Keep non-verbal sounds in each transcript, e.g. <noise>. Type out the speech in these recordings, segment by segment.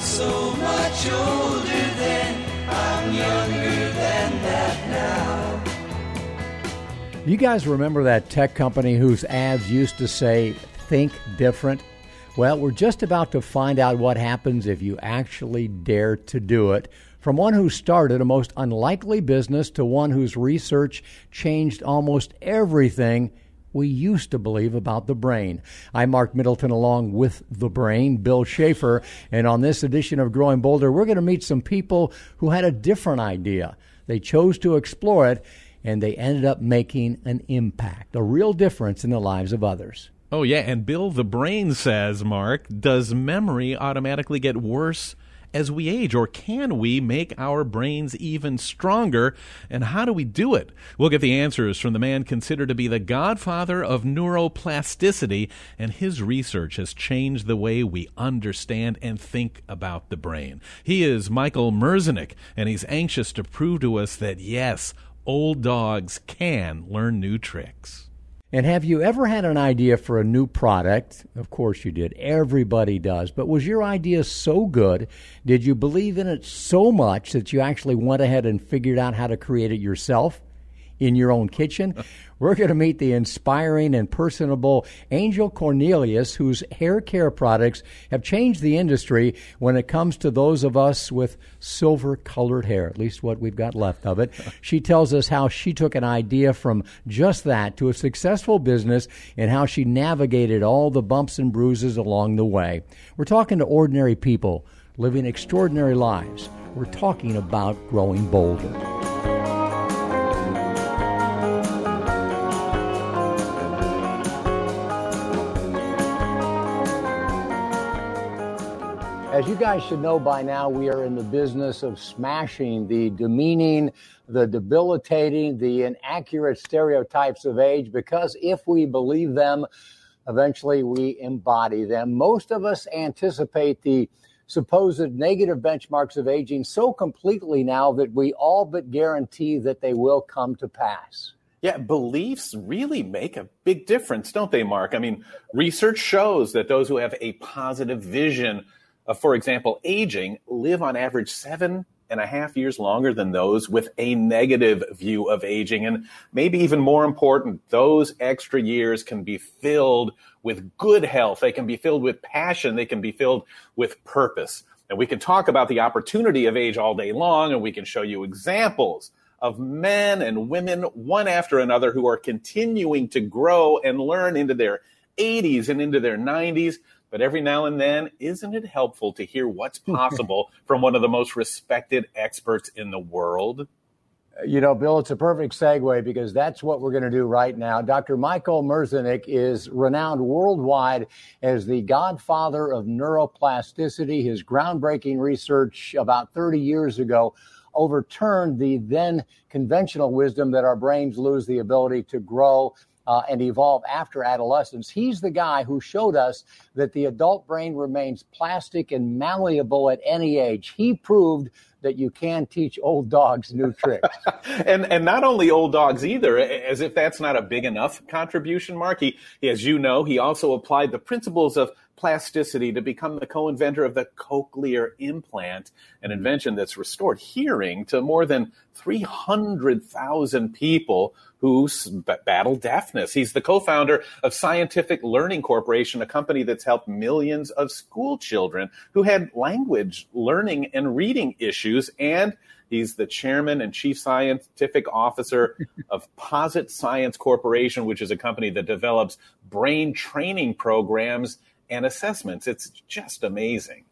so much older then. I'm younger than that now. You guys remember that tech company whose ads used to say, think different? Well, we're just about to find out what happens if you actually dare to do it. From one who started a most unlikely business to one whose research changed almost everything we used to believe about the brain. I'm Mark Middleton along with the brain, Bill Schaefer, and on this edition of Growing Bolder, we're going to meet some people who had a different idea. They chose to explore it and they ended up making an impact, a real difference in the lives of others. Oh, yeah. And Bill the Brain says, Mark, does memory automatically get worse as we age, or can we make our brains even stronger? And how do we do it? We'll get the answers from the man considered to be the godfather of neuroplasticity, and his research has changed the way we understand and think about the brain. He is Michael Merzenich, and he's anxious to prove to us that yes, old dogs can learn new tricks. And have you ever had an idea for a new product? Of course you did. Everybody does. But was your idea so good? Did you believe in it so much that you actually went ahead and figured out how to create it yourself? In your own kitchen. <laughs> We're going to meet the inspiring and personable Angel Cornelius, whose hair care products have changed the industry when it comes to those of us with silver colored hair, at least what we've got left of it. <laughs> She tells us how she took an idea from just that to a successful business and how she navigated all the bumps and bruises along the way. We're talking to ordinary people living extraordinary lives. We're talking about growing bolder. As you guys should know by now, we are in the business of smashing the demeaning, the debilitating, the inaccurate stereotypes of age because if we believe them, eventually we embody them. Most of us anticipate the supposed negative benchmarks of aging so completely now that we all but guarantee that they will come to pass. Yeah, beliefs really make a big difference, don't they, Mark? I mean, research shows that those who have a positive vision uh, for example, aging live on average seven and a half years longer than those with a negative view of aging. And maybe even more important, those extra years can be filled with good health. They can be filled with passion. They can be filled with purpose. And we can talk about the opportunity of age all day long, and we can show you examples of men and women, one after another, who are continuing to grow and learn into their 80s and into their 90s but every now and then, isn't it helpful to hear what's <laughs> possible from one of the most respected experts in the world? You know, Bill, it's a perfect segue because that's what we're going to do right now. Dr. Michael Merzenich is renowned worldwide as the godfather of neuroplasticity. His groundbreaking research about 30 years ago overturned the then conventional wisdom that our brains lose the ability to grow uh, and evolve after adolescence. He's the guy who showed us that the adult brain remains plastic and malleable at any age. He proved that you can teach old dogs new tricks. <laughs> and and not only old dogs either, as if that's not a big enough contribution, Mark. He, as you know, he also applied the principles of plasticity to become the co-inventor of the cochlear implant, an invention that's restored hearing to more than 300,000 people who battle deafness. He's the co-founder of Scientific Learning Corporation, a company that's helped millions of school children who had language learning and reading issues and He's the chairman and chief scientific officer <laughs> of Posit Science Corporation, which is a company that develops brain training programs and assessments. It's just amazing.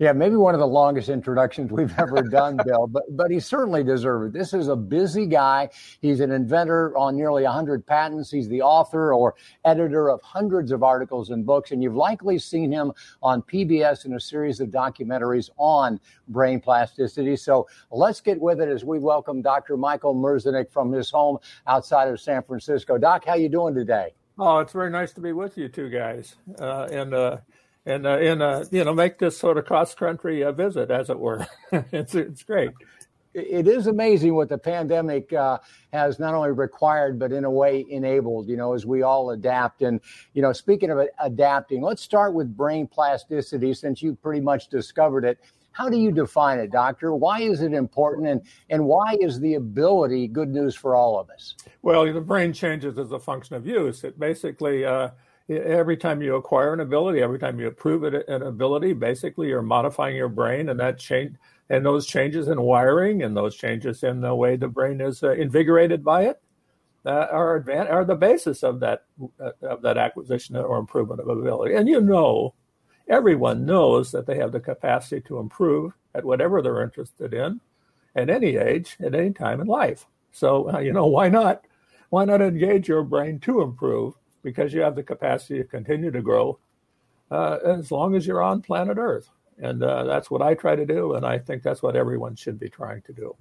Yeah, maybe one of the longest introductions we've <laughs> ever done, Bill, but but he certainly deserved it. This is a busy guy. He's an inventor on nearly 100 patents. He's the author or editor of hundreds of articles and books, and you've likely seen him on PBS in a series of documentaries on brain plasticity. So let's get with it as we welcome Dr. Michael Merzenich from his home outside of San Francisco. Doc, how you doing today? Oh, it's very nice to be with you two guys, uh, and uh, and uh, and uh, you know make this sort of cross country uh, visit, as it were. <laughs> it's it's great. it is amazing what the pandemic uh, has not only required, but in a way enabled, you know, as we all adapt. And, you know, speaking of adapting, let's start with brain plasticity since you pretty much discovered it. How do you define it, doctor? Why is it important? And, and why is the ability good news for all of us? Well, the brain changes as a function of use. It basically, uh, every time you acquire an ability, every time you improve an ability, basically you're modifying your brain, and that change and those changes in wiring and those changes in the way the brain is uh, invigorated by it are advan- are the basis of that uh, of that acquisition or improvement of ability. And you know, everyone knows that they have the capacity to improve at whatever they're interested in, at any age, at any time in life. So uh, you know, <laughs> why not? Why not engage your brain to improve? Because you have the capacity to continue to grow uh, as long as you're on planet Earth. And uh, that's what I try to do. And I think that's what everyone should be trying to do.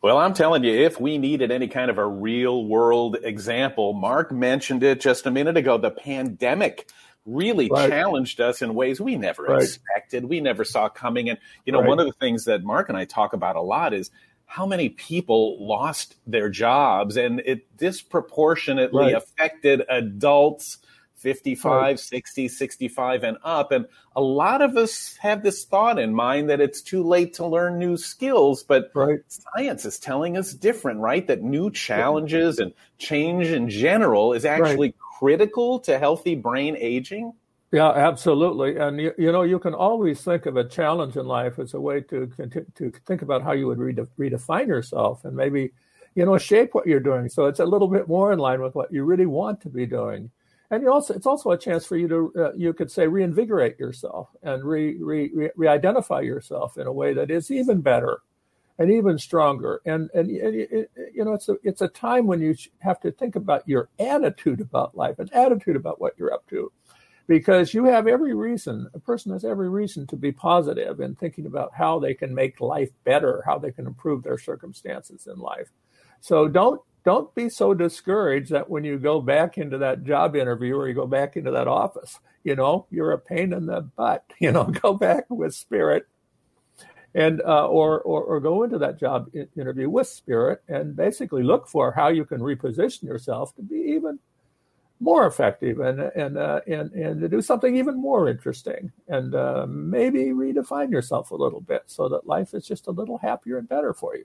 Well, I'm telling you, if we needed any kind of a real world example, Mark mentioned it just a minute ago. The pandemic really right. challenged us in ways we never right. expected, we never saw coming. And, you know, right. one of the things that Mark and I talk about a lot is how many people lost their jobs and it disproportionately affected adults 55, 60, 65 and up. And a lot of us have this thought in mind that it's too late to learn new skills, but right. science is telling us different, right? That new challenges and change in general is actually right. critical to healthy brain aging. Yeah, absolutely. And you, you, know, you can always think of a challenge in life as a way to to think about how you would redefine yourself and maybe, you know, shape what you're doing so it's a little bit more in line with what you really want to be doing and you also it's also a chance for you to uh, you could say reinvigorate yourself and re, re, re, identify yourself in a way that is even better and even stronger. And and, and it, you know it's a it's a time when you have to think about your attitude about life and attitude about what you're up to. Because you have every reason a person has every reason to be positive in thinking about how they can make life better how they can improve their circumstances in life. So don't don't be so discouraged that when you go back into that job interview or you go back into that office, you know, you're a pain in the butt. <laughs> You know, go back with spirit and uh, or, or, or go into that job interview with spirit and basically look for how you can reposition yourself to be even more effective and and uh, and and to do something even more interesting and uh, maybe redefine yourself a little bit so that life is just a little happier and better for you.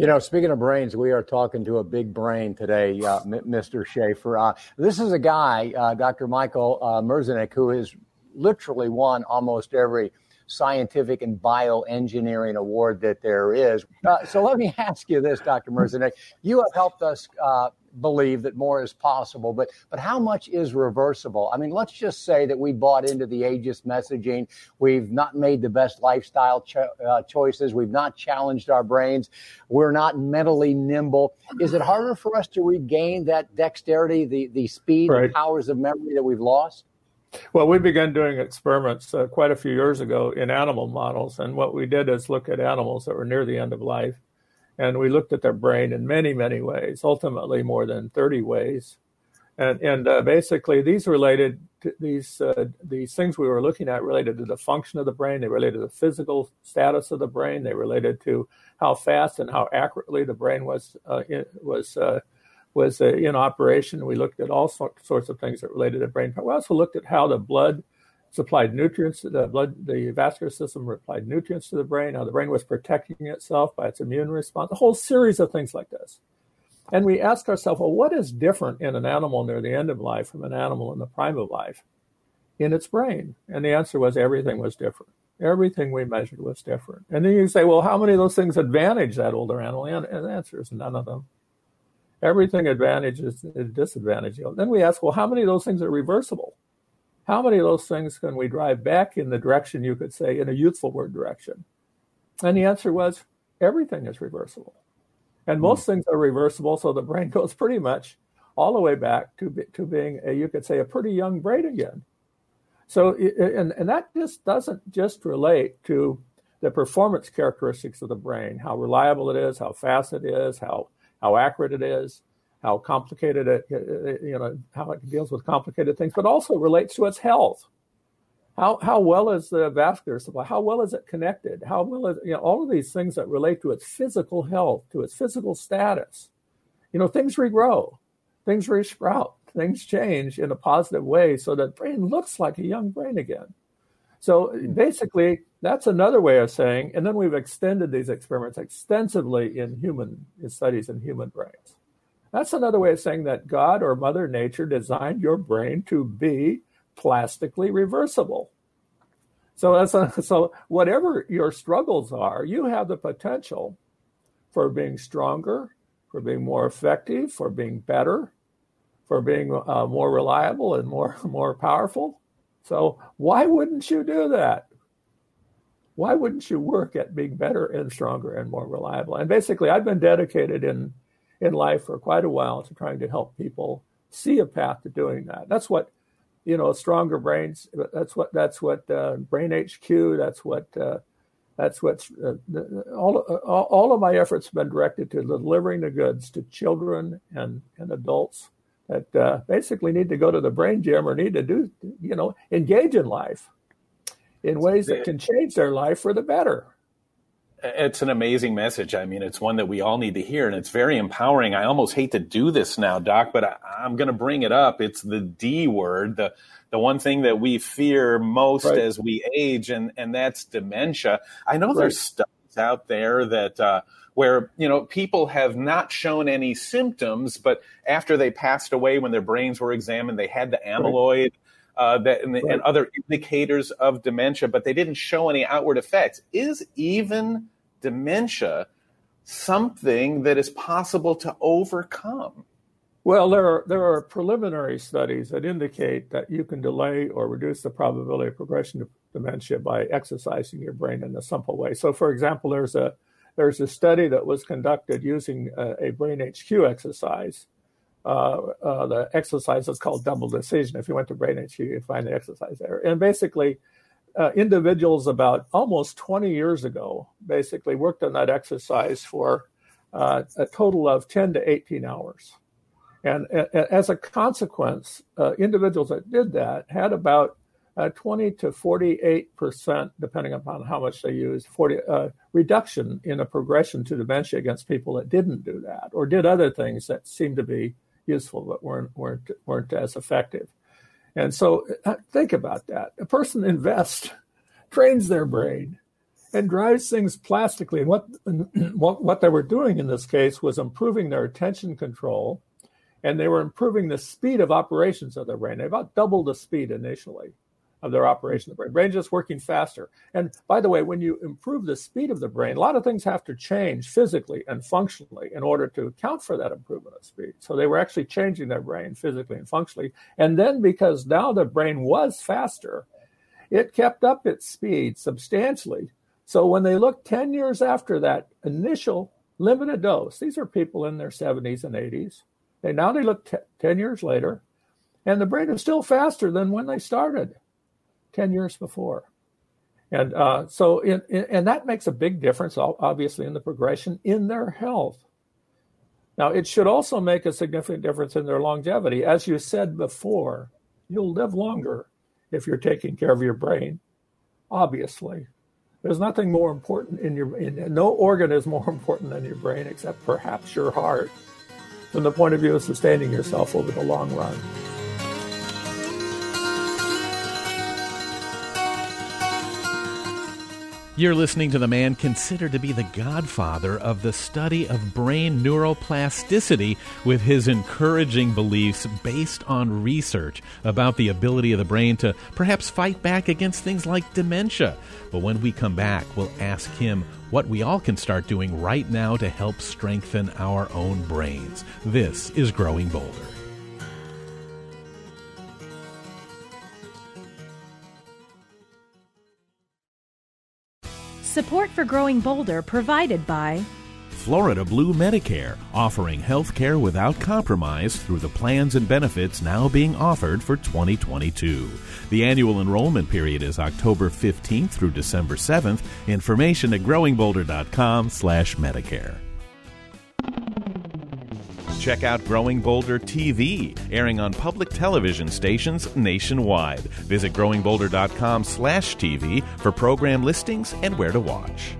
You know, speaking of brains, we are talking to a big brain today, uh, Mr. Schaefer. Uh, this is a guy, uh, Dr. Michael uh, Merzenich, who has literally won almost every scientific and bioengineering award that there is. Uh, so let me <laughs> ask you this, Dr. Merzenich. You have helped us uh, believe that more is possible, but but how much is reversible? I mean, let's just say that we bought into the ageist messaging. We've not made the best lifestyle cho- uh, choices. We've not challenged our brains. We're not mentally nimble. Is it harder for us to regain that dexterity, the the speed, right. the powers of memory that we've lost? Well, we began doing experiments uh, quite a few years ago in animal models, and what we did is look at animals that were near the end of life and we looked at their brain in many, many ways, ultimately more than 30 ways. And, and uh, basically, these related to these uh, these things we were looking at related to the function of the brain. They related to the physical status of the brain. They related to how fast and how accurately the brain was uh, in, was uh, was uh, in operation. We looked at all sorts of things that related to brain. We also looked at how the blood supplied nutrients to the blood, the vascular system applied nutrients to the brain, how the brain was protecting itself by its immune response, a whole series of things like this. And we asked ourselves, well, what is different in an animal near the end of life from an animal in the prime of life in its brain? And the answer was everything was different. Everything we measured was different. And then you say, well, how many of those things advantage that older animal? And the answer is none of them. Everything advantages disadvantage. Then we ask, well, how many of those things are reversible? How many of those things can we drive back in the direction you could say in a youthful word direction? And the answer was everything is reversible. And hmm. most mm. things are reversible, so the brain <laughs> goes pretty much all the way back to, be, to being, a, you could say, a pretty young brain again. So, and, and that just doesn't just relate to the performance characteristics of the brain, how reliable it is, how fast it is, how, how accurate it is how complicated it, uh, uh, you know, how it deals with complicated things, but also relates to its health. How, how well is the vascular supply? How well is it connected? How well is, you know, all of these things that relate to its physical health, to its physical status. You know, things regrow, things resprout, things change in a positive way so that brain looks like a young brain again. So hmm. basically, that's another way of saying, and then we've extended these experiments extensively in human in studies in human brains. That's another way of saying that God or Mother Nature designed your brain to be plastically reversible. So that's a, so whatever your struggles are, you have the potential for being stronger, for being more effective, for being better, for being uh, more reliable and more <laughs> more powerful. So why wouldn't you do that? Why wouldn't you work at being better and stronger and more reliable? And basically, I've been dedicated in in life for quite a while to trying to help people see a path to doing that. That's what you know, stronger brains. That's what that's what uh, Brain HQ. That's what uh, that's what uh, all, all all of my efforts have been directed to delivering the goods to children and and adults that uh, basically need to go to the brain gym or need to do you know engage in life in ways that can change their life for the better it's an amazing message. I mean, it's one that we all need to hear, and it's very empowering. I almost hate to do this now, Doc, but I, am going to bring it up. It's the D word, the the one thing that we fear most right. as we age, and and that's dementia. I know right. there's studies out there that. Uh, where you know people have not shown any symptoms, but after they passed away, when their brains were examined, they had the amyloid, right. Uh, that and, right. and, other indicators of dementia, but they didn't show any outward effects. Is even dementia something that is possible to overcome? Well, there are there are preliminary studies that indicate that you can delay or reduce the probability of progression to dementia by exercising your brain in a simple way. So, for example, there's a there's a study that was conducted using a, a brain HQ exercise uh, uh, the exercise is called double decision. If you went to Brain HQ, you'd find the exercise there. And basically, uh, individuals about almost 20 years ago basically worked on that exercise for uh, a total of 10 to 18 hours. And as a consequence, uh, individuals that did that had about uh, 20 to 48 percent, depending upon how much they used, 40 uh, reduction in a progression to dementia against people that didn't do that or did other things that seemed to be useful but weren't weren't weren't as effective. And so uh, think about that. A person invests, trains their brain, and drives things plastically. And what, <clears throat> what what they were doing in this case was improving their attention control, and they were improving the speed of operations of their brain. They about doubled the speed initially of their operation of the brain. Brain just working faster. And by the way, when you improve the speed of the brain, a lot of things have to change physically and functionally in order to account for that improvement of speed. So they were actually changing their brain physically and functionally. And then because now the brain was faster, it kept up its speed substantially. So when they looked 10 years after that initial limited dose, these are people in their 70s and 80s. And now they look t- 10 years later, and the brain is still faster than when they started. 10 years before. And uh, so, in, in, and that makes a big difference, obviously, in the progression in their health. Now, it should also make a significant difference in their longevity. As you said before, you'll live longer if you're taking care of your brain, obviously. There's nothing more important in your in, no organ is more <laughs> important than your brain, except perhaps your heart, from the point of view of sustaining yourself over the long run. You're listening to the man considered to be the godfather of the study of brain neuroplasticity with his encouraging beliefs based on research about the ability of the brain to perhaps fight back against things like dementia. But when we come back, we'll ask him what we all can start doing right now to help strengthen our own brains. This is Growing Bolder. Support for Growing Bolder provided by Florida Blue Medicare, offering health care without compromise through the plans and benefits now being offered for 2022. The annual enrollment period is October 15th through December 7th. Information at growingbolder.com slash Medicare. Check out Growing Bolder TV, airing on public television stations nationwide. Visit growingbolder.com slash TV for program listings and where to watch.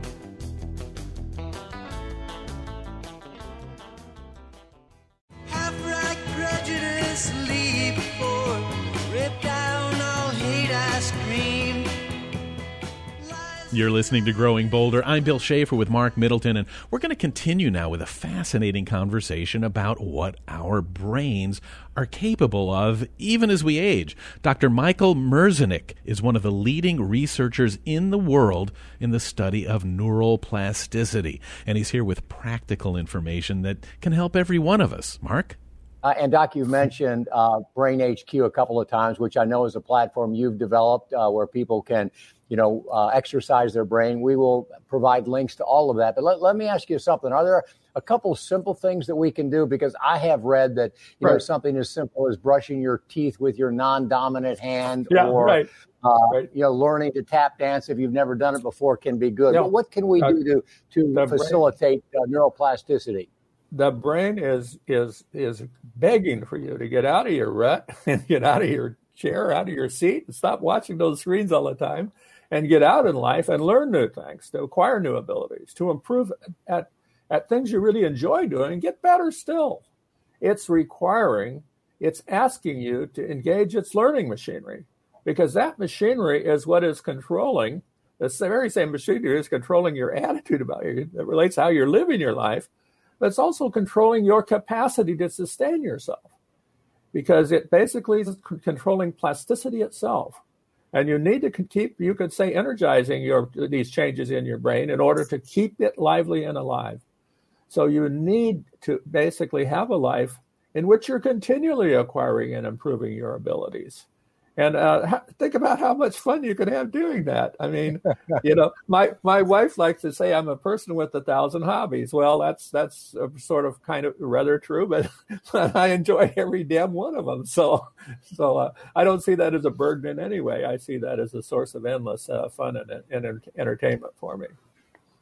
You're listening to Growing Bolder. I'm Bill Schaefer with Mark Middleton, and we're going to continue now with a fascinating conversation about what our brains are capable of even as we age. Dr. Michael Merzenich is one of the leading researchers in the world in the study of neural plasticity, and he's here with practical information that can help every one of us. Mark? Uh, and Doc, you've mentioned uh, Brain HQ a couple of times, which I know is a platform you've developed uh, where people can, you know, uh, exercise their brain. We will provide links to all of that. But let, let me ask you something. Are there a couple simple things that we can do? Because I have read that, you know, something as simple as brushing your teeth with your non-dominant hand Yeah, or, right. uh, Right. you know, learning to tap dance if you've never done it before can be good. Yeah. But what can we Uh, do to, to facilitate uh, neuroplasticity? The brain is is is begging for you to get out of your rut <laughs> and get out of your chair, out of your seat, and stop watching those screens all the time, and get out in life and learn new things, to acquire new abilities, to improve at at things you really enjoy doing, and get better still. It's requiring, it's asking you to engage its learning machinery, because that machinery is what is controlling. The very same machinery is controlling your attitude about you. That relates how you're living your life but it's also controlling your capacity to sustain yourself because it basically is controlling plasticity itself. And you need to keep, you could say, energizing your these changes in your brain in order to keep it lively and alive. So you need to basically have a life in which you're continually acquiring and improving your abilities. And uh, think about how much fun you could have doing that. I mean, <laughs> you know, my my wife likes to say I'm a person with a thousand hobbies. Well, that's that's uh, sort of kind of rather true, but, <laughs> but I enjoy every damn one of them. So so uh, I don't see that as a burden in any way. I see that as a source of endless uh, fun and, and entertainment for me.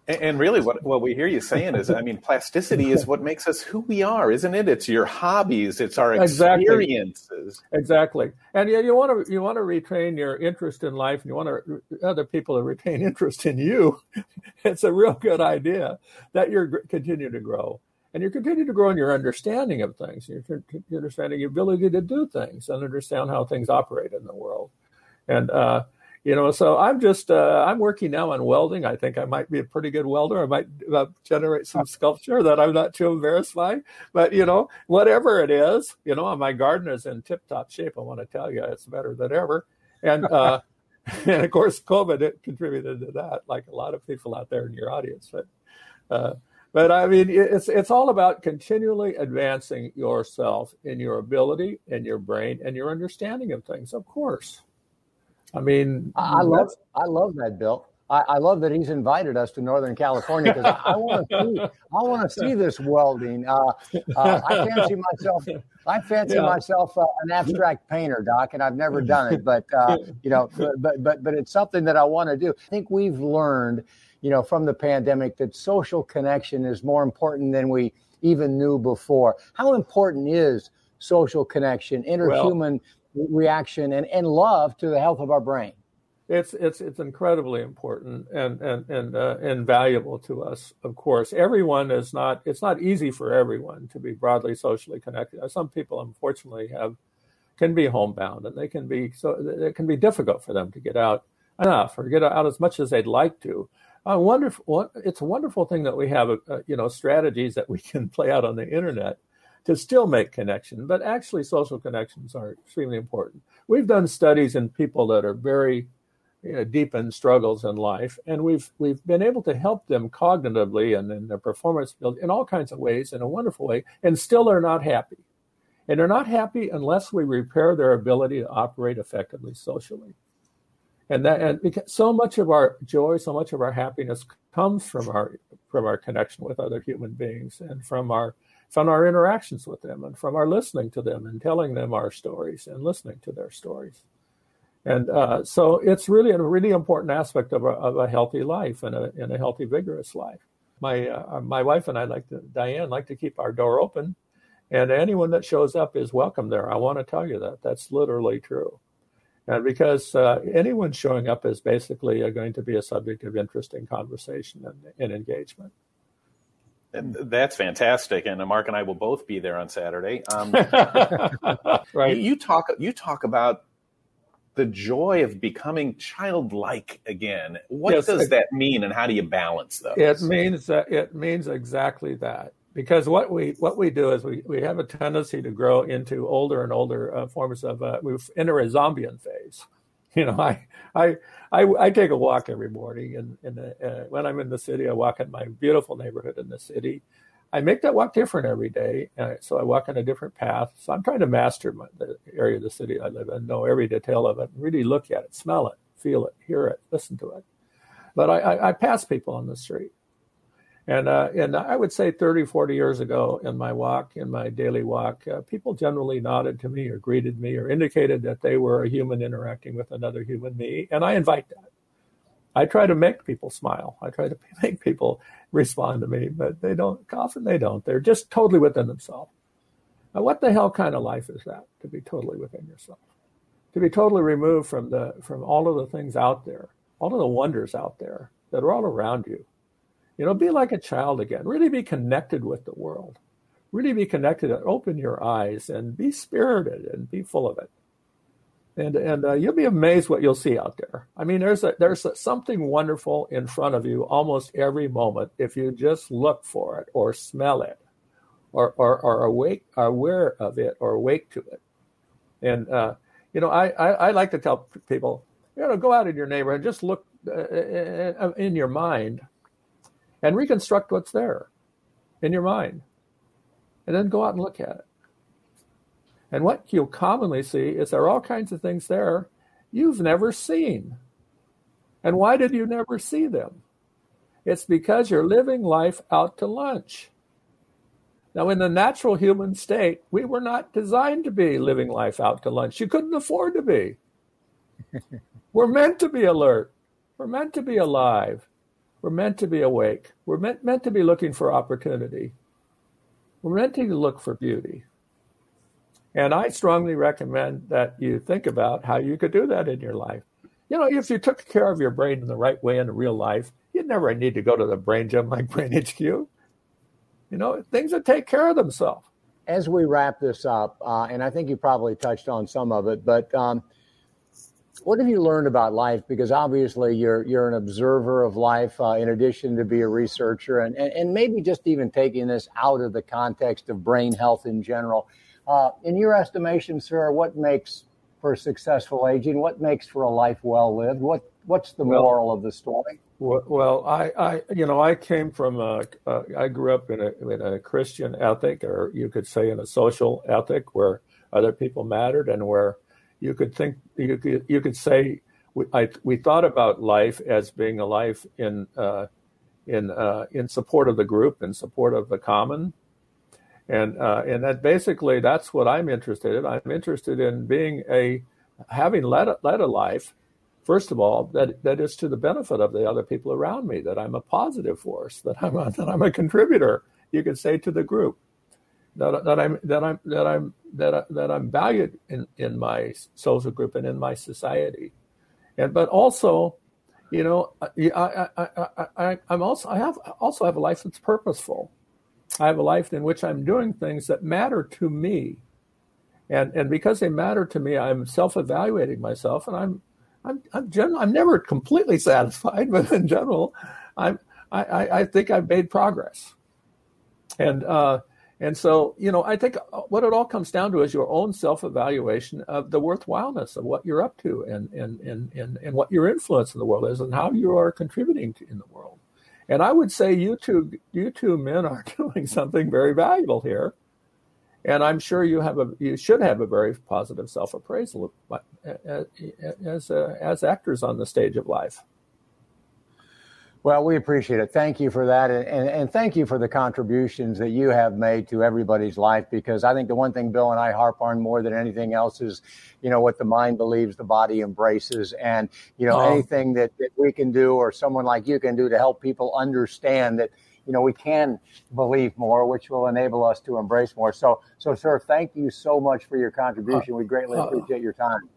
And, and really, what, what we hear you saying is, I mean, plasticity is what makes us who we are, isn't it? It's your hobbies, it's our experiences. Exactly, exactly. and yeah, you want to you want to retain your interest in life, and you want to, other people to retain interest in you. <laughs> it's a real good idea that you're continue to grow, and you continue to grow in your understanding of things, your, your understanding your ability to do things, and understand how things operate in the world, and uh, you know. So I'm just uh, I'm working now on welding. I think I might be a pretty good welder. I might uh, generate some sculpture that I'm not too embarrassed by. But you know, whatever it is, you know, my garden is in tip-top shape. I want to tell you, it's better than ever. And uh, <laughs> and of course, COVID contributed to that, like a lot of people out there in your audience. But uh, but I mean, it's it's all about continually advancing yourself in your ability, and your brain, and your understanding of things. Of course. I mean, I I love I love that, Bill. I, I love that he's invited us to Northern California because I, I want to <laughs> see I want to see this welding. Uh, uh, I fancy myself I fancy Yeah. myself uh, an abstract painter, Doc, and I've never done it. But uh, <laughs> you know, but, but but but it's something that I want to do. I think we've learned, you know, from the pandemic that social connection is more important than we even knew before. How important is social connection, interhuman reaction, and, and love to the health of our brain? It's it's it's incredibly important and and and uh, invaluable to us. Of course, everyone is not. It's not easy for everyone to be broadly socially connected. Some people, unfortunately, have can be homebound, and they can be so it can be difficult for them to get out enough or get out as much as they'd like to. Uh, wonderful. It's a wonderful thing that we have, uh, you know, strategies that we <laughs> can play out on the internet to still make connection. But actually, social connections are extremely important. We've done studies in people that are very you know, deep in struggles in life, and we've we've been able to help them cognitively and in their performance build in all kinds of ways in a wonderful way, and still are not happy. And they're not happy unless we repair their ability to operate effectively socially. And that and because so much of our joy, so much of our happiness comes from our from our connection with other human beings and from our from our interactions with them and from our listening to them and telling them our stories and listening to their stories. And uh, so it's really a really important aspect of a, of a healthy life and a, and a healthy, vigorous life. My uh, my wife and I like to Diane like to keep our door open, And anyone that shows up is welcome there. I want to tell you that. That's literally true. And because uh, anyone showing up is basically uh, going to be a subject of interesting conversation and, and engagement. And that's fantastic. And Mark and I will both be there on Saturday. Um, <laughs> right. You, talk. You talk about the joy of becoming childlike again. What Yes, does that mean, and how do you balance those? It means that it means exactly that. Because what we what we do is we, we have a tendency to grow into older and older uh, forms of uh, we enter a zombian phase. <laughs> You know, I I I, I take a walk every morning, and, and uh, when I'm in the city, I walk in my beautiful neighborhood in the city. I make that walk different every day, uh, so I walk on a different path. So I'm trying to master my, the area of the city I live in, know every detail of it, really look at it, smell it, feel it, hear it, listen to it. But I, I, I pass people on the street. And, uh, and I would say 30, 40 years ago in my walk, in my daily walk, uh, people generally nodded to me or greeted me or indicated that they were a human interacting with another human me. And I invite that. I try to make people smile. I try to <laughs> make people respond to me, but they don't, often they don't. They're just totally within themselves. Now, what the hell kind of life is that to be totally within yourself? To be totally removed from the, from all of the things out there, all of the wonders out there that are all around you. You know, be like a child again. Really be connected with the world. Really be connected open your eyes and be spirited and be full of it. And and uh, you'll be amazed what you'll see out there. I mean, there's a, there's a, something wonderful in front of you almost every moment if you just look for it or smell it, or or, or awake, are aware of it or awake to it. And uh, you know, I, I I like to tell people, you know, go out in your neighborhood, just look uh, in your mind and reconstruct what's there in your mind. And then go out and look at it. And what you'll commonly see is there are all kinds of things there you've never seen. And why did you never see them? It's because you're living life out to lunch. Now, in the natural human state, we were not designed to be living life out to lunch. You couldn't afford to be. <laughs> we're meant to be alert. We're meant to be alive. We're meant to be awake. We're meant, meant to be looking for opportunity. We're meant to look for beauty. And I strongly recommend that you think about how you could do that in your life. You know, if you took care of your brain in the right way in real life, you'd never need to go to the brain gym like <laughs> Brain HQ. You know, things would take care of themselves. As we wrap this up, uh, and I think you probably touched on some of it, but um, what have you learned about life? Because obviously you're you're an observer of life, uh, in addition to be a researcher, and, and and maybe just even taking this out of the context of brain health in general. Uh, in your estimation, sir, what makes for successful aging? What makes for a life well lived? What what's the Well- moral of the story? Well, I, I, you know, I came from a, uh, grew up in a, in a Christian ethic, or you could say in a social ethic, where other people mattered, and where you could think, you could, you could say, we, I, we thought about life as being a life in, uh, in, uh, in support of the group, in support of the common, and uh, and that basically that's what I'm interested in. I'm interested in being a having led a, led a life. First of all, that that is to the benefit of the other people around me. That I'm a positive force. That I'm a, that I'm a contributor. You could say to the group. That, that I'm that I'm that I'm that I, that I'm valued in, in my social group and in my society, and but also, you know, I I, I, I, I'm also I have also have a life that's purposeful. I have a life in which I'm doing things that matter to me. And and because they matter to me, I'm self-evaluating myself and I'm I'm I'm general, I'm never completely <laughs> satisfied, but in general, I'm I, I, I think I've made progress. And uh and so, you know, I think uh, what it all comes down to is your own self-evaluation of the worthwhileness of what you're up to and and and and, and what your influence in the world is and how you are contributing to, in the world. And I would say you two, you two men are <laughs> doing something very valuable here. And I'm sure you have a, you should have a very positive self-appraisal uh, uh, as uh, as actors on the stage of life. Well, we appreciate it. Thank you for that. And, and, and, thank you for the contributions that you have made to everybody's life. Because I think the one thing Bill and I harp on more than anything else is, you know, what the mind believes, the body embraces. And, you know, Oh. anything that, that we can do or someone like you can do to help people understand that, you know, we can believe more, which will enable us to embrace more. So, so, sir, thank you so much for your contribution. Uh, we greatly uh, appreciate your time.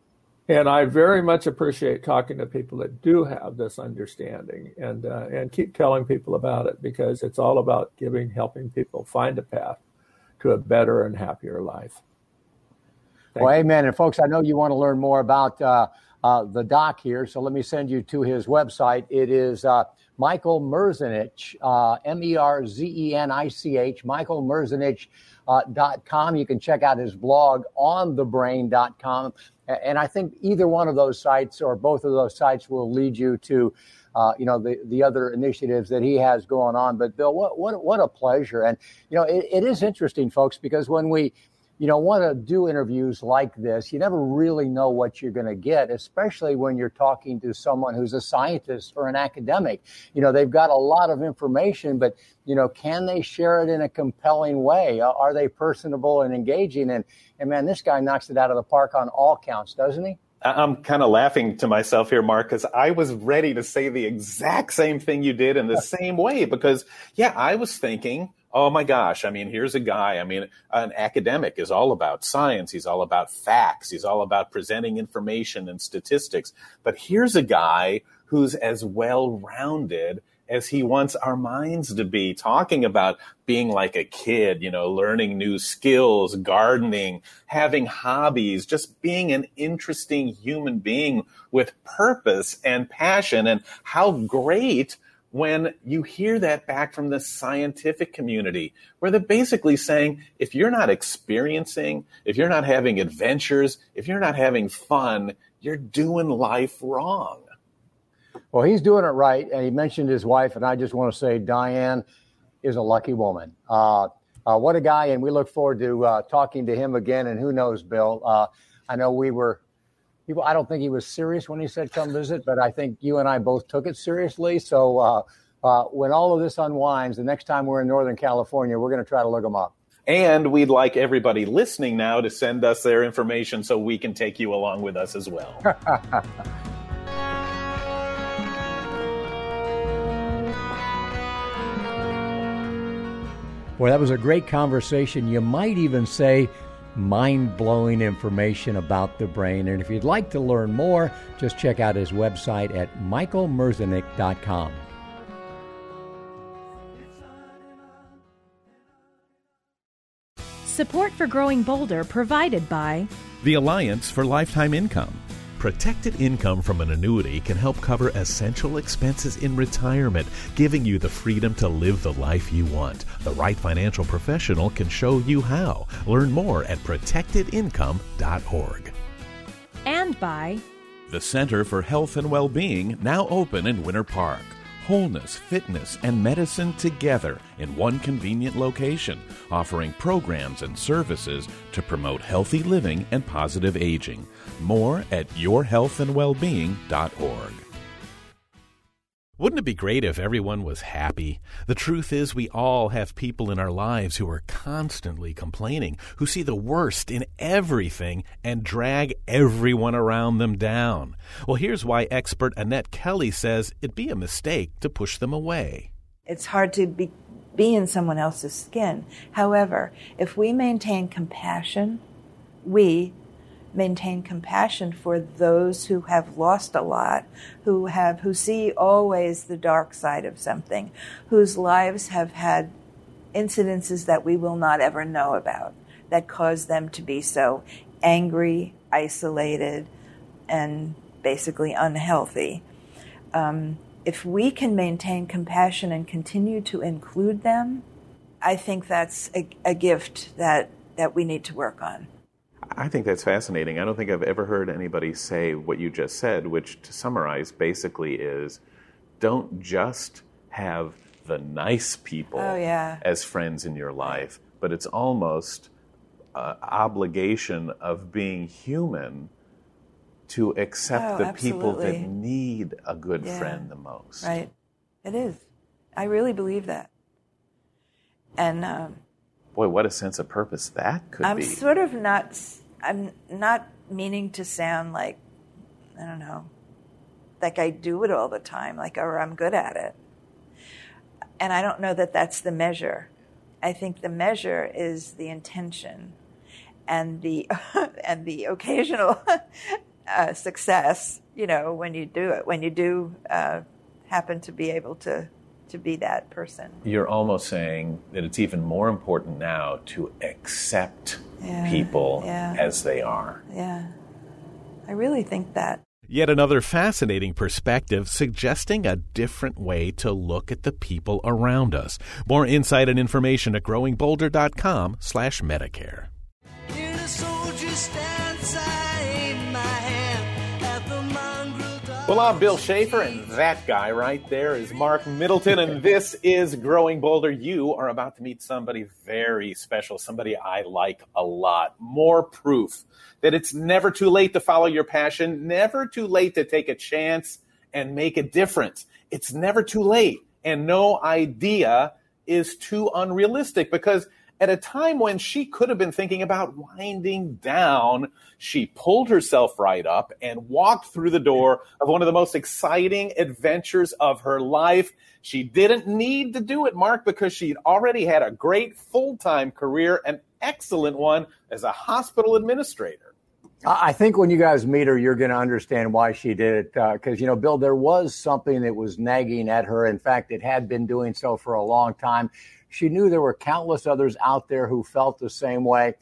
And I very much appreciate talking to people that do have this understanding and uh, and keep telling people about it because it's all about giving, helping people find a path to a better and happier life. Thank well, you. amen. And folks, I know you want to learn more about uh, uh, the doc here, so let me send you to his website. It is uh, Michael Merzenich, uh, M E R Z E N I C H, Michael Merzenich. Uh, dot com. You can check out his blog on thebrain.com. And I think either one of those sites or both of those sites will lead you to, uh, you know, the, the other initiatives that he has going on. But Bill, what, what, what a pleasure. And, you know, it, it is interesting, folks, because when we, you know, want to do interviews like this, you never really know what you're going to get, especially when you're talking to someone who's a scientist or an academic. You know, they've got a lot of information, but, you know, can they share it in a compelling way? Are they personable and engaging? And, and man, this guy knocks it out of the park on all counts, doesn't he? I'm kind of laughing to myself here, Mark, because I was ready to say the exact same thing you did in the same way. Because, yeah, I was thinking, oh my gosh, I mean, here's a guy. I mean, an academic is all about science. He's all about facts. He's all about presenting information and statistics. But here's a guy who's as well rounded as he wants our minds to be, talking about being like a kid, you know, learning new skills, gardening, having hobbies, just being an interesting human being with purpose and passion. And how great when you hear that back from the scientific community, where they're basically saying, if you're not experiencing, if you're not having adventures, if you're not having fun, you're doing life wrong. Well, he's doing it right. And he mentioned his wife, and I just want to say Diane is a lucky woman. Uh, uh, what a guy. And we look forward to uh, talking to him again. And who knows, Bill? Uh, I know we were people, I don't think he was serious when he said come visit, but I think you and I both took it seriously. So uh, uh, when all of this unwinds, the next time we're in Northern California, we're going to try to look him up. And we'd like everybody listening now to send us their information so we can take you along with us as well. <laughs> Boy, that was a great conversation. You might even say mind blowing information about the brain. And if you'd like to learn more, just check out his website at michaelmerzenich.com. Support for Growing Bolder provided by the Alliance for Lifetime Income Protected income from an annuity can help cover essential expenses in retirement, giving you the freedom to live the life you want. The right financial professional can show you how. Learn more at protectedincome.org. And by the Center for Health and Well-being, now open in Winter Park wholeness, fitness, and medicine together in one convenient location, offering programs and services to promote healthy living and positive aging. More at yourhealthandwellbeing.org. Wouldn't it be great if everyone was happy? The truth is, we all have people in our lives who are constantly complaining, who see the worst in everything and drag everyone around them down. Well, here's why expert Annette Kelly says it'd be a mistake to push them away. It's hard to be, be in someone else's skin. However, if we maintain compassion, we maintain compassion for those who have lost a lot, who have who see always the dark side of something, whose lives have had incidences that we will not ever know about that cause them to be so angry, isolated, and basically unhealthy. Um, if we can maintain compassion and continue to include them, I think that's a, a gift that, that we need to work on. I think that's fascinating. I don't think I've ever heard anybody say what you just said, which to summarize basically is don't just have the nice people oh, yeah. as friends in your life, but it's almost uh, obligation of being human to accept oh, the absolutely. people that need a good yeah. friend the most. Right. It is. I really believe that. And um, boy, what a sense of purpose that could I'm be. I'm sort of not I'm not meaning to sound like, I don't know, like I do it all the time, like, or I'm good at it. And I don't know that that's the measure. I think the measure is the intention and the <laughs> and the occasional <laughs> uh, success. You know, when you do it, when you do uh, happen to be able to to be that person. You're almost saying that it's even more important now to accept Yeah, people yeah. as they are. Yeah, I really think that. Yet another fascinating perspective suggesting a different way to look at the people around us. More insight and information at growingbolder.com slash Medicare. Well, I'm Bill Shafer, and that guy right there is Marc Middleton, and <laughs> this is Growing Bolder. You are about to meet somebody very special, somebody I like a lot. More proof that it's never too late to follow your passion, never too late to take a chance and make a difference. It's never too late, and no idea is too unrealistic because at a time when she could have been thinking about winding down, she pulled herself right up and walked through the door of one of the most exciting adventures of her life. She didn't need to do it, Mark, because she'd already had a great full time career, an excellent one as a hospital administrator. I think when you guys meet her, you're going to understand why she did it. Uh, because, you know, Bill, there was something that was nagging at her. In fact, it had been doing so for a long time. She knew there were countless others out there who felt the same way.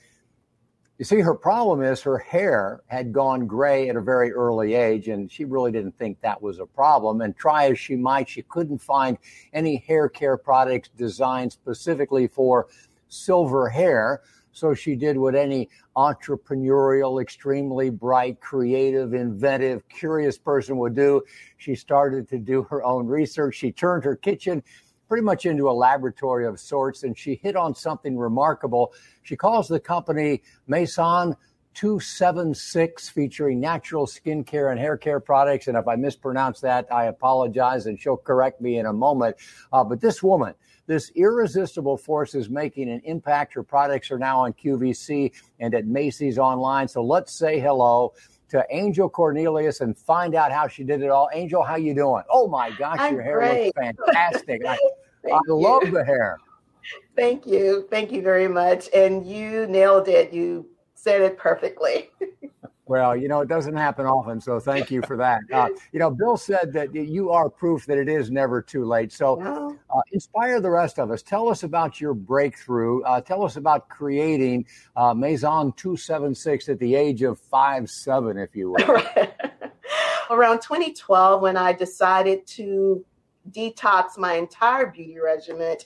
You see, her problem is her hair had gone gray at a very early age, and she really didn't think that was a problem. And try as she might, she couldn't find any hair care products designed specifically for silver hair. So she did what any entrepreneurial, extremely bright, creative, inventive, curious person would do. She started to do her own research. She turned her kitchen pretty much into a laboratory of sorts, and she hit on something remarkable. She calls the company Maison 276, featuring natural skincare and hair care products. And if I mispronounce that, I apologize, and she'll correct me in a moment. Uh, but this woman, this irresistible force is making an impact. Her products are now on QVC and at Macy's online. So let's say hello to Angel Cornelius and find out how she did it all. Angel, how you doing? Oh my gosh, I'm your hair great. looks fantastic. I, <laughs> I you. love <laughs> the hair. Thank you. Thank you very much. And you nailed it. You said it perfectly. <laughs> Well, you know, it doesn't happen often, so thank you for that. Uh, you know, Bill said that you are proof that it is never too late. So, uh, inspire the rest of us. Tell us about your breakthrough. Uh, tell us about creating uh, Maison 276 at the age of five seven, if you will. <laughs> Around 2012, when I decided to detox my entire beauty regimen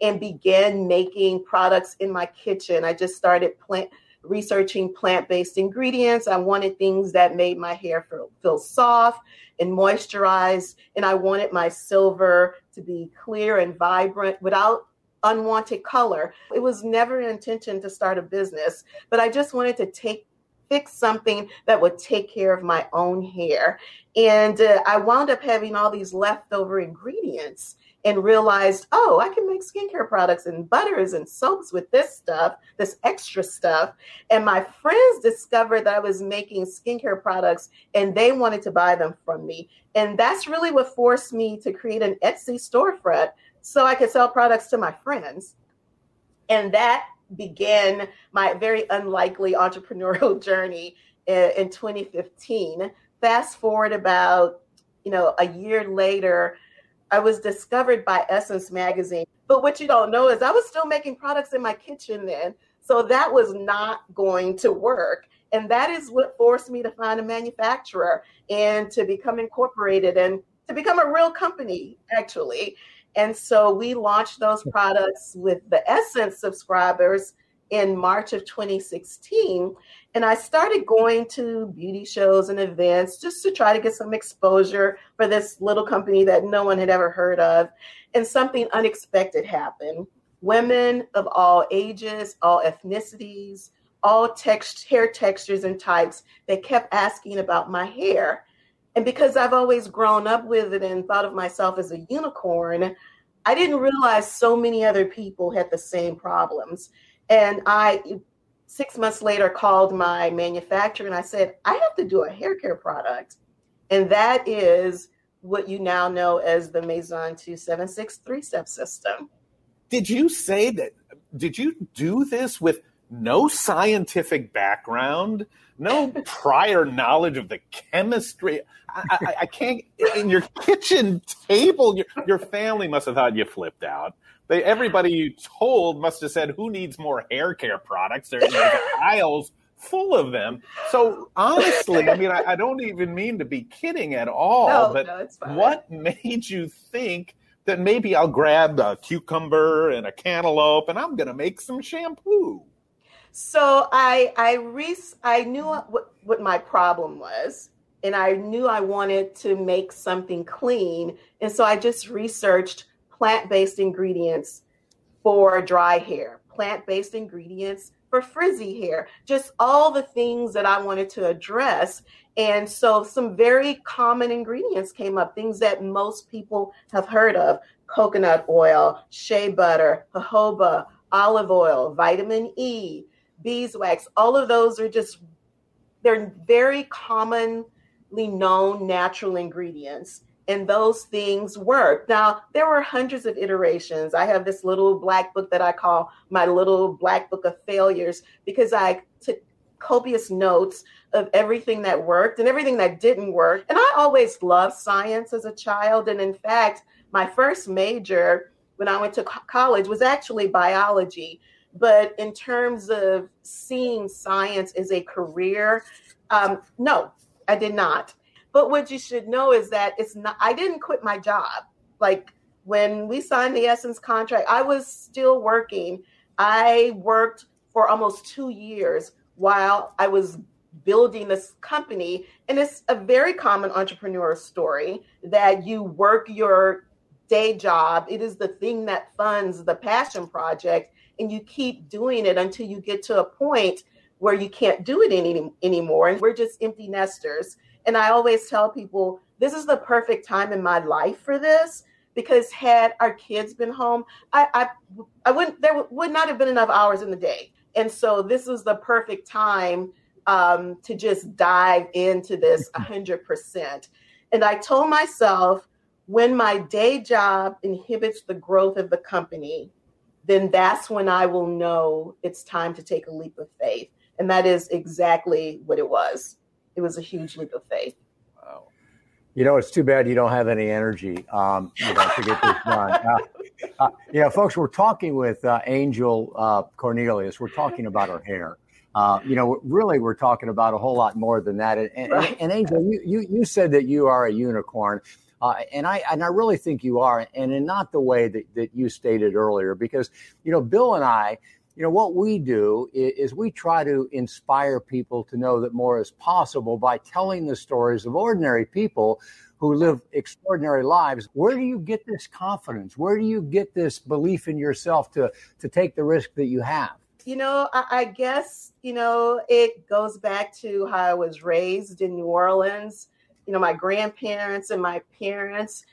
and began making products in my kitchen, I just started plant researching plant-based ingredients. I wanted things that made my hair feel, feel soft and moisturized, and I wanted my silver to be clear and vibrant without unwanted color. It was never an intention to start a business, but I just wanted to take fix something that would take care of my own hair. And uh, I wound up having all these leftover ingredients and realized, oh, I can make skincare products and butters and soaps with this stuff, this extra stuff. And my friends discovered that I was making skincare products and they wanted to buy them from me. And that's really what forced me to create an Etsy storefront so I could sell products to my friends. And that began my very unlikely entrepreneurial <laughs> journey in, in 2015. Fast forward about, you know, a year later, I was discovered by Essence Magazine. But what you don't know is I was still making products in my kitchen then. So that was not going to work. And that is what forced me to find a manufacturer and to become incorporated and to become a real company, actually. And so we launched those products with the Essence subscribers in March of 2016. And I started going to beauty shows and events just to try to get some exposure for this little company that no one had ever heard of. And something unexpected happened. Women of all ages, all ethnicities, all text, hair textures and types, they kept asking about my hair. And because I've always grown up with it and thought of myself as a unicorn, I didn't realize so many other people had the same problems. And I, six months later, called my manufacturer and I said, I have to do a hair care product. And that is what you now know as the Maison 276 three step system. Did you say that? Did you do this with no scientific background, no prior knowledge of the chemistry? I, I, I can't. In your kitchen table, your, your family must have thought you flipped out. They, everybody you told must have said, "Who needs more hair care products?" There's aisles full of them. So honestly, I mean, I, I, don't even mean to be kidding at all. No, but no, what made you think that maybe I'll grab a cucumber and a cantaloupe and I'm going to make some shampoo? So I I re- I knew what what my problem was, and I knew I wanted to make something clean, and so I just researched plant based ingredients for dry hair, plant based ingredients for frizzy hair, just all the things that I wanted to address. And so some very common ingredients came up, things that most people have heard of coconut oil, shea butter, jojoba, olive oil, vitamin E, beeswax. All of those are just, they're very commonly known natural ingredients and those things work. Now, there were hundreds of iterations. I have this little black book that I call my little black book of failures because I took copious notes of everything that worked and everything that didn't work. And I always loved science as a child. And in fact, my first major when I went to college was actually biology. But in terms of seeing science as a career, um, no, I did not. But what you should know is that it's not, I didn't quit my job. Like when we signed the Essence contract, I was still working. I worked for almost two years while I was building this company. And it's a very common entrepreneur story that you work your day job. It is the thing that funds the passion project. And you keep doing it until you get to a point where you can't do it any, anymore. And we're just empty nesters. And I always tell people this is the perfect time in my life for this because had our kids been home, I I, I wouldn't there would not have been enough hours in the day. And so this is the perfect time um, to just dive into this 100%. And I told myself when my day job inhibits the growth of the company, then that's when I will know it's time to take a leap of faith. And that is exactly what it was it was a huge leap of faith. Wow. You know, it's too bad you don't have any energy um, you know, to get this done. <laughs> Uh, uh, you know, folks, we're talking with uh, Angel uh, Cornelius. We're talking about her hair. Uh, you know, really, we're talking about a whole lot more than that. And, and, right. and Angel, you, you, you said that you are a unicorn. Uh, and I and I really think you are, and in not the way that, that you stated earlier, because you know Bill and I, you know, what we do is, is, we try to inspire people to know that more is possible by telling the stories of ordinary people who live extraordinary lives. Where do you get this confidence? Where do you get this belief in yourself to, to take the risk that you have? You know, I, I guess, you know, it goes back to how I was raised in New Orleans. You know, my grandparents and my parents,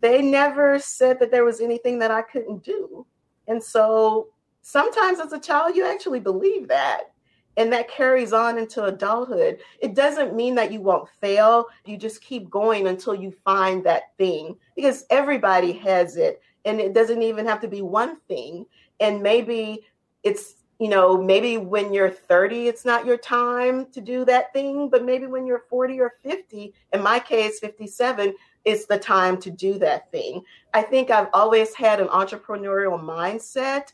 they never said that there was anything that I couldn't do. And so sometimes as a child, you actually believe that. And that carries on into adulthood. It doesn't mean that you won't fail. You just keep going until you find that thing because everybody has it. And it doesn't even have to be one thing. And maybe it's, you know, maybe when you're 30, it's not your time to do that thing. But maybe when you're 40 or 50, in my case, 57, it's the time to do that thing. I think I've always had an entrepreneurial mindset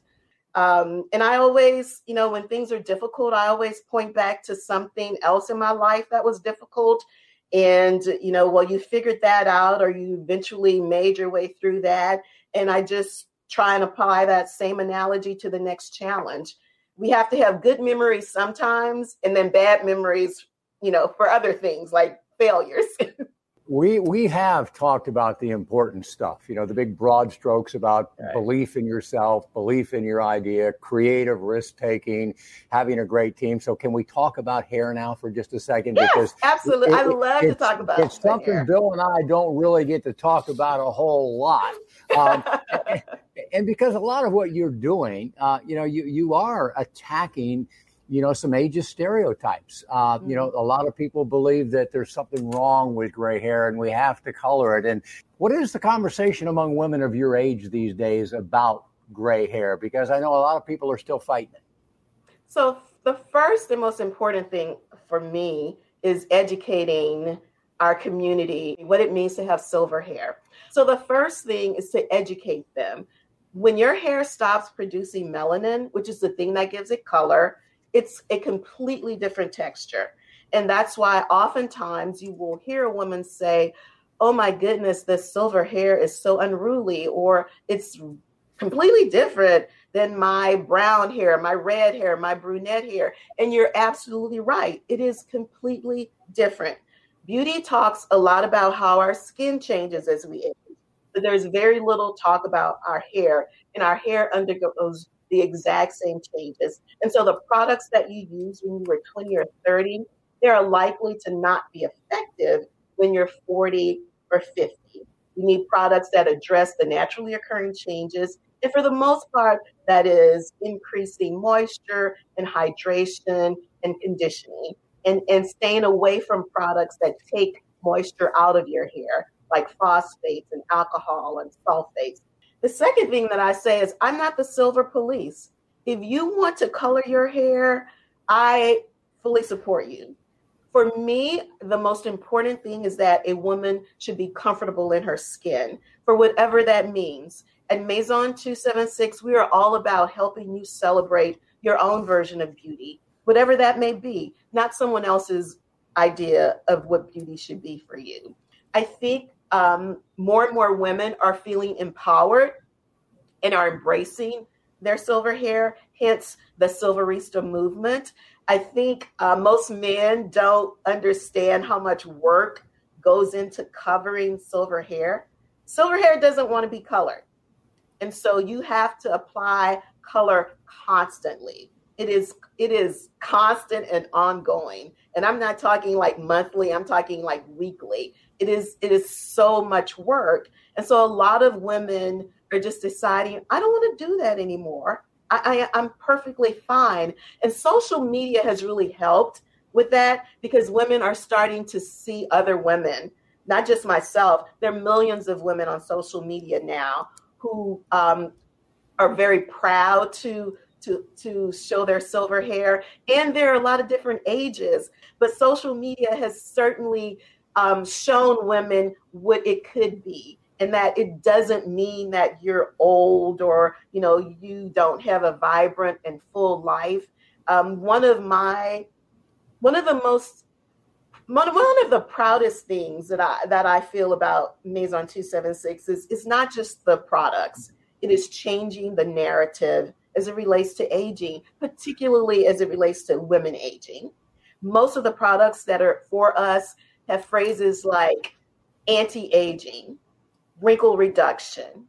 um, and I always, you know, when things are difficult, I always point back to something else in my life that was difficult. And, you know, well, you figured that out or you eventually made your way through that. And I just try and apply that same analogy to the next challenge. We have to have good memories sometimes and then bad memories, you know, for other things like failures. <laughs> we we have talked about the important stuff you know the big broad strokes about right. belief in yourself belief in your idea creative risk taking having a great team so can we talk about hair now for just a second yes, because absolutely i love to talk about it. it's something hair. bill and i don't really get to talk about a whole lot um, <laughs> and, and, because a lot of what you're doing uh, you know you you are attacking you know, some ageist stereotypes. Uh, You know, a lot of people believe that there's something wrong with gray hair and we have to color it. And what is the conversation among women of your age these days about gray hair? Because I know a lot of people are still fighting it. So, the first and most important thing for me is educating our community what it means to have silver hair. So, the first thing is to educate them. When your hair stops producing melanin, which is the thing that gives it color, it's a completely different texture. And that's why oftentimes you will hear a woman say, Oh my goodness, this silver hair is so unruly, or it's completely different than my brown hair, my red hair, my brunette hair. And you're absolutely right. It is completely different. Beauty talks a lot about how our skin changes as we age, but there's very little talk about our hair, and our hair undergoes the exact same changes. And so the products that you use when you were 20 or 30, they're likely to not be effective when you're 40 or 50. You need products that address the naturally occurring changes. And for the most part, that is increasing moisture and hydration and conditioning and, and staying away from products that take moisture out of your hair, like phosphates and alcohol and sulfates. The second thing that I say is, I'm not the silver police. If you want to color your hair, I fully support you. For me, the most important thing is that a woman should be comfortable in her skin, for whatever that means. At Maison 276, we are all about helping you celebrate your own version of beauty, whatever that may be, not someone else's idea of what beauty should be for you. I think um, more and more women are feeling empowered and are embracing their silver hair, hence the Silverista movement. I think uh, most men don't understand how much work goes into covering silver hair. Silver hair doesn't want to be colored. And so you have to apply color constantly. It is it is constant and ongoing. And I'm not talking like monthly, I'm talking like weekly. It is it is so much work. And so a lot of women are just deciding, I don't want to do that anymore. I, I, I'm perfectly fine. And social media has really helped with that because women are starting to see other women, not just myself. There are millions of women on social media now who um, are very proud to to to show their silver hair, and there are a lot of different ages. But social media has certainly um, shown women what it could be and that it doesn't mean that you're old or you know you don't have a vibrant and full life um, one of my one of the most one, one of the proudest things that I that I feel about Maison 276 is it's not just the products. It is changing the narrative as it relates to aging, particularly as it relates to women aging. Most of the products that are for us have phrases like anti-aging, wrinkle reduction.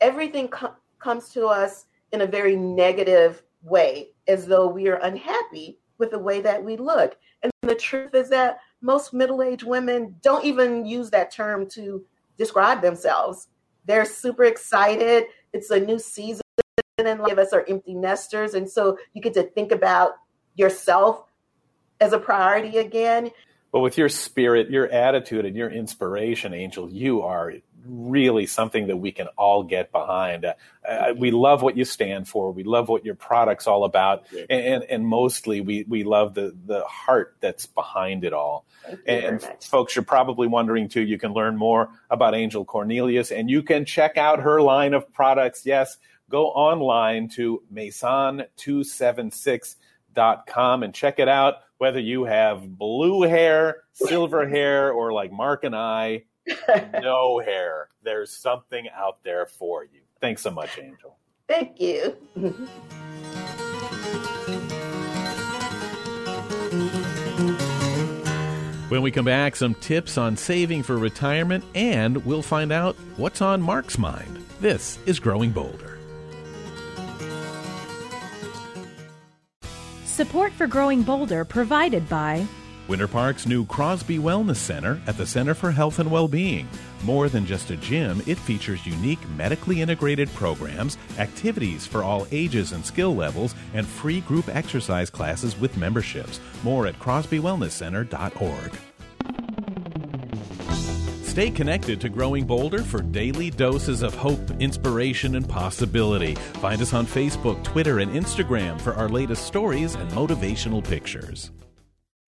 Everything co- comes to us in a very negative way, as though we are unhappy with the way that we look. And the truth is that most middle aged women don't even use that term to describe themselves. They're super excited. It's a new season, and of us are empty nesters. And so you get to think about yourself as a priority again. But with your spirit, your attitude, and your inspiration, Angel, you are really something that we can all get behind. Uh, uh, we love what you stand for. We love what your product's all about, and, and mostly we we love the the heart that's behind it all. And folks, you're probably wondering too. You can learn more about Angel Cornelius, and you can check out her line of products. Yes, go online to Maison276.com and check it out. Whether you have blue hair, silver hair, or like Mark and I, <laughs> no hair. There's something out there for you. Thanks so much, Angel. Thank you. When we come back, some tips on saving for retirement, and we'll find out what's on Mark's mind. This is Growing Bolder. Support for Growing Bolder provided by Winter Park's new Crosby Wellness Center at the Center for Health and Well-being, More than just a gym, it features unique medically integrated programs, activities for all ages and skill levels, and free group exercise classes with memberships. More at crosbywellnesscenter.org. Stay connected to Growing Bolder for daily doses of hope, inspiration, and possibility. Find us on Facebook, Twitter, and Instagram for our latest stories and motivational pictures.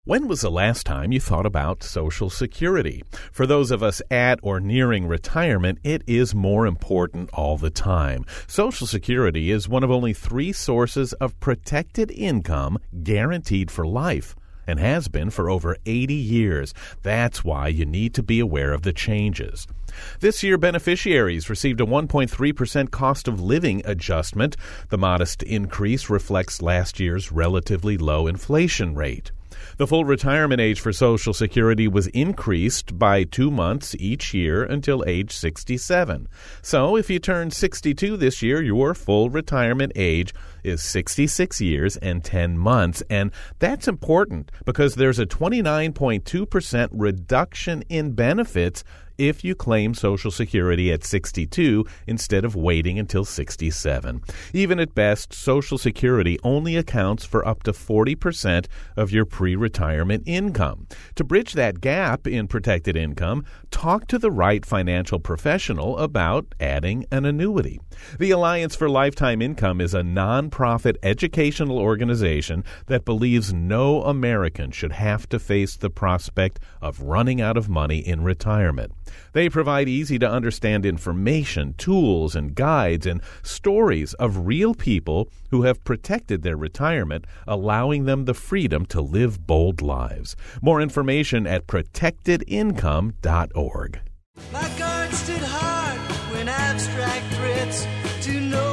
When was the last time you thought about Social Security? For those of us at or nearing retirement, it is more important all the time. Social Security is one of only three sources of protected income guaranteed for life and has been for over 80 years. That's why you need to be aware of the changes. This year, beneficiaries received a 1.3% cost of living adjustment. The modest increase reflects last year's relatively low inflation rate. The full retirement age for Social Security was increased by two months each year until age 67. So if you turn 62 this year, your full retirement age is 66 years and 10 months. And that's important because there's a 29.2% reduction in benefits if you claim Social Security at 62 instead of waiting until 67. Even at best, Social Security only accounts for up to 40% of your pre retirement income. To bridge that gap in protected income, talk to the right financial professional about adding an annuity. The Alliance for Lifetime Income is a nonprofit educational organization that believes no American should have to face the prospect of running out of money in retirement. They provide easy to understand information, tools, and guides and stories of real people who have protected their retirement, allowing them the freedom to live bold lives. More information at protectedincome.org. My guard stood hard when abstract threats noble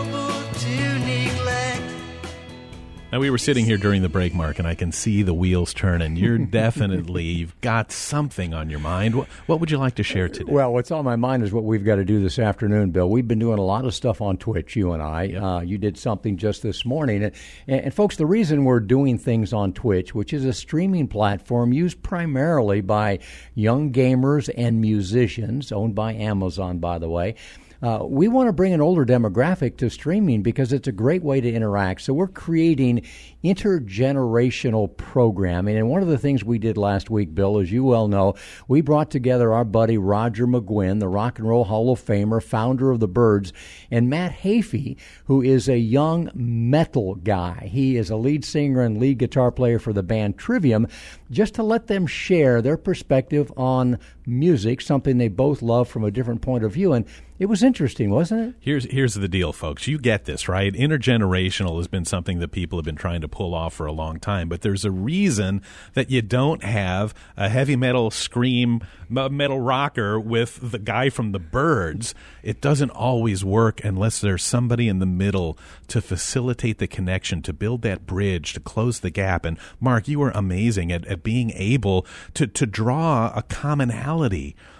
Now we were sitting here during the break, Mark, and I can see the wheels turning. You're <laughs> definitely you've got something on your mind. What, what would you like to share today? Well, what's on my mind is what we've got to do this afternoon, Bill. We've been doing a lot of stuff on Twitch, you and I. Uh, you did something just this morning. And, and, folks, the reason we're doing things on Twitch, which is a streaming platform used primarily by young gamers and musicians, owned by Amazon, by the way. Uh, we want to bring an older demographic to streaming because it's a great way to interact. So we're creating intergenerational programming. And one of the things we did last week, Bill, as you well know, we brought together our buddy Roger McGuinn, the Rock and Roll Hall of Famer, founder of the Byrds, and Matt Heafy, who is a young metal guy. He is a lead singer and lead guitar player for the band Trivium, just to let them share their perspective on music, something they both love from a different point of view. And it was interesting, wasn't it? Here's here's the deal, folks. You get this, right? Intergenerational has been something that people have been trying to pull off for a long time, but there's a reason that you don't have a heavy metal scream metal rocker with the guy from the Byrds. It doesn't always work unless there's somebody in the middle to facilitate the connection, to build that bridge, to close the gap. And Mark, you were amazing at, at being able to to draw a commonality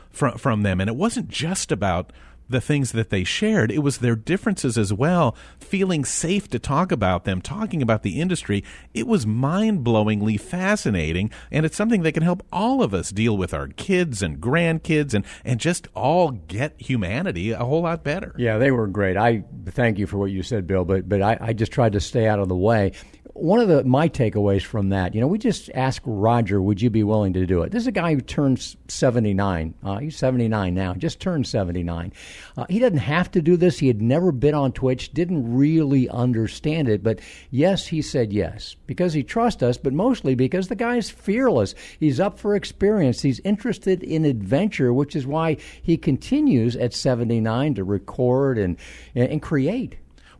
from from them, and it wasn't just about the things that they shared. It was their differences as well, feeling safe to talk about them, talking about the industry. It was mind blowingly fascinating, and it's something that can help all of us deal with our kids and grandkids and, and just all get humanity a whole lot better. Yeah, they were great. I thank you for what you said, Bill, but, but I, I just tried to stay out of the way one of the my takeaways from that, you know, we just asked Roger, would you be willing to do it? This is a guy who turns 79. Uh, he's 79 now, just turned 79. Uh, he doesn't have to do this. He had never been on Twitch, didn't really understand it, but yes, he said yes because he trusts us, but mostly because the guy's fearless. He's up for experience. He's interested in adventure, which is why he continues at 79 to record and and, and create.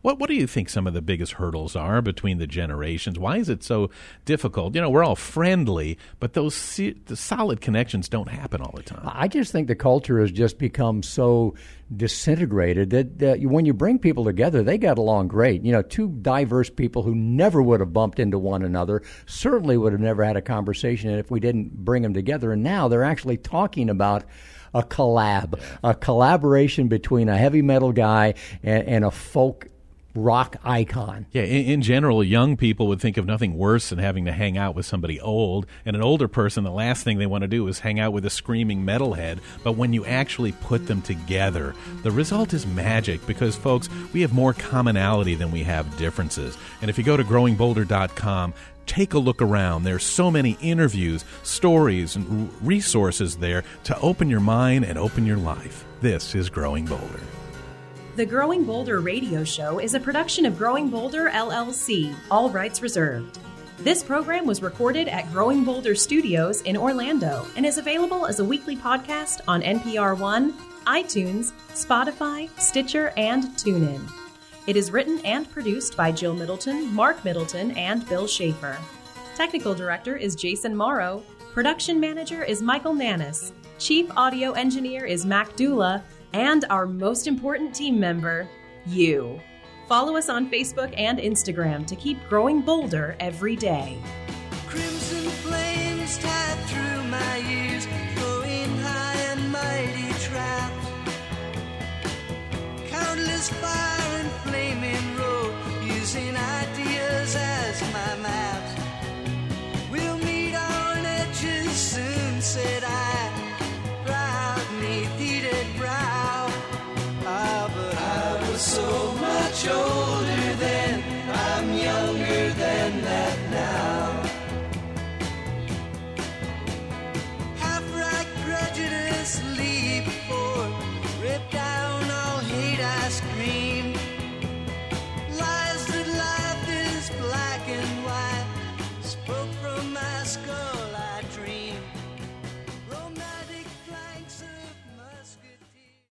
What what do you think some of the biggest hurdles are between the generations? Why is it so difficult? You know, we're all friendly, but those the solid connections don't happen all the time. I just think the culture has just become so disintegrated that, that when you bring people together, they got along great. You know, two diverse people who never would have bumped into one another certainly would have never had a conversation if we didn't bring them together. And now they're actually talking about a collab, a collaboration between a heavy metal guy and, and a folk rock icon. Yeah, in, in, general, young people would think of nothing worse than having to hang out with somebody old. And an older person, the last thing they want to do is hang out with a screaming metalhead. But when you actually put them together, the result is magic because, folks, we have more commonality than we have differences. And if you go to growingbolder.com, take a look around. There's so many interviews, stories, and resources there to open your mind and open your life. This is Growing Bolder. The Growing Bolder radio show is a production of Growing Bolder LLC, all rights reserved. This program was recorded at Growing Bolder Studios in Orlando and is available as a weekly podcast on NPR One, iTunes, Spotify, Stitcher, and TuneIn. It is written and produced by Jill Middleton, Marc Middleton, and Bill Shafer. Technical director is Jason Morrow. Production manager is Michael Nannis. Chief audio engineer is Mac Dula and our most important team member, you. Follow us on Facebook and Instagram to keep growing bolder every day. Crimson flames tied through my ears, high and mighty. Countless fire and flaming road, using ideas as my. We'll meet on edges soon, said I. shoulder.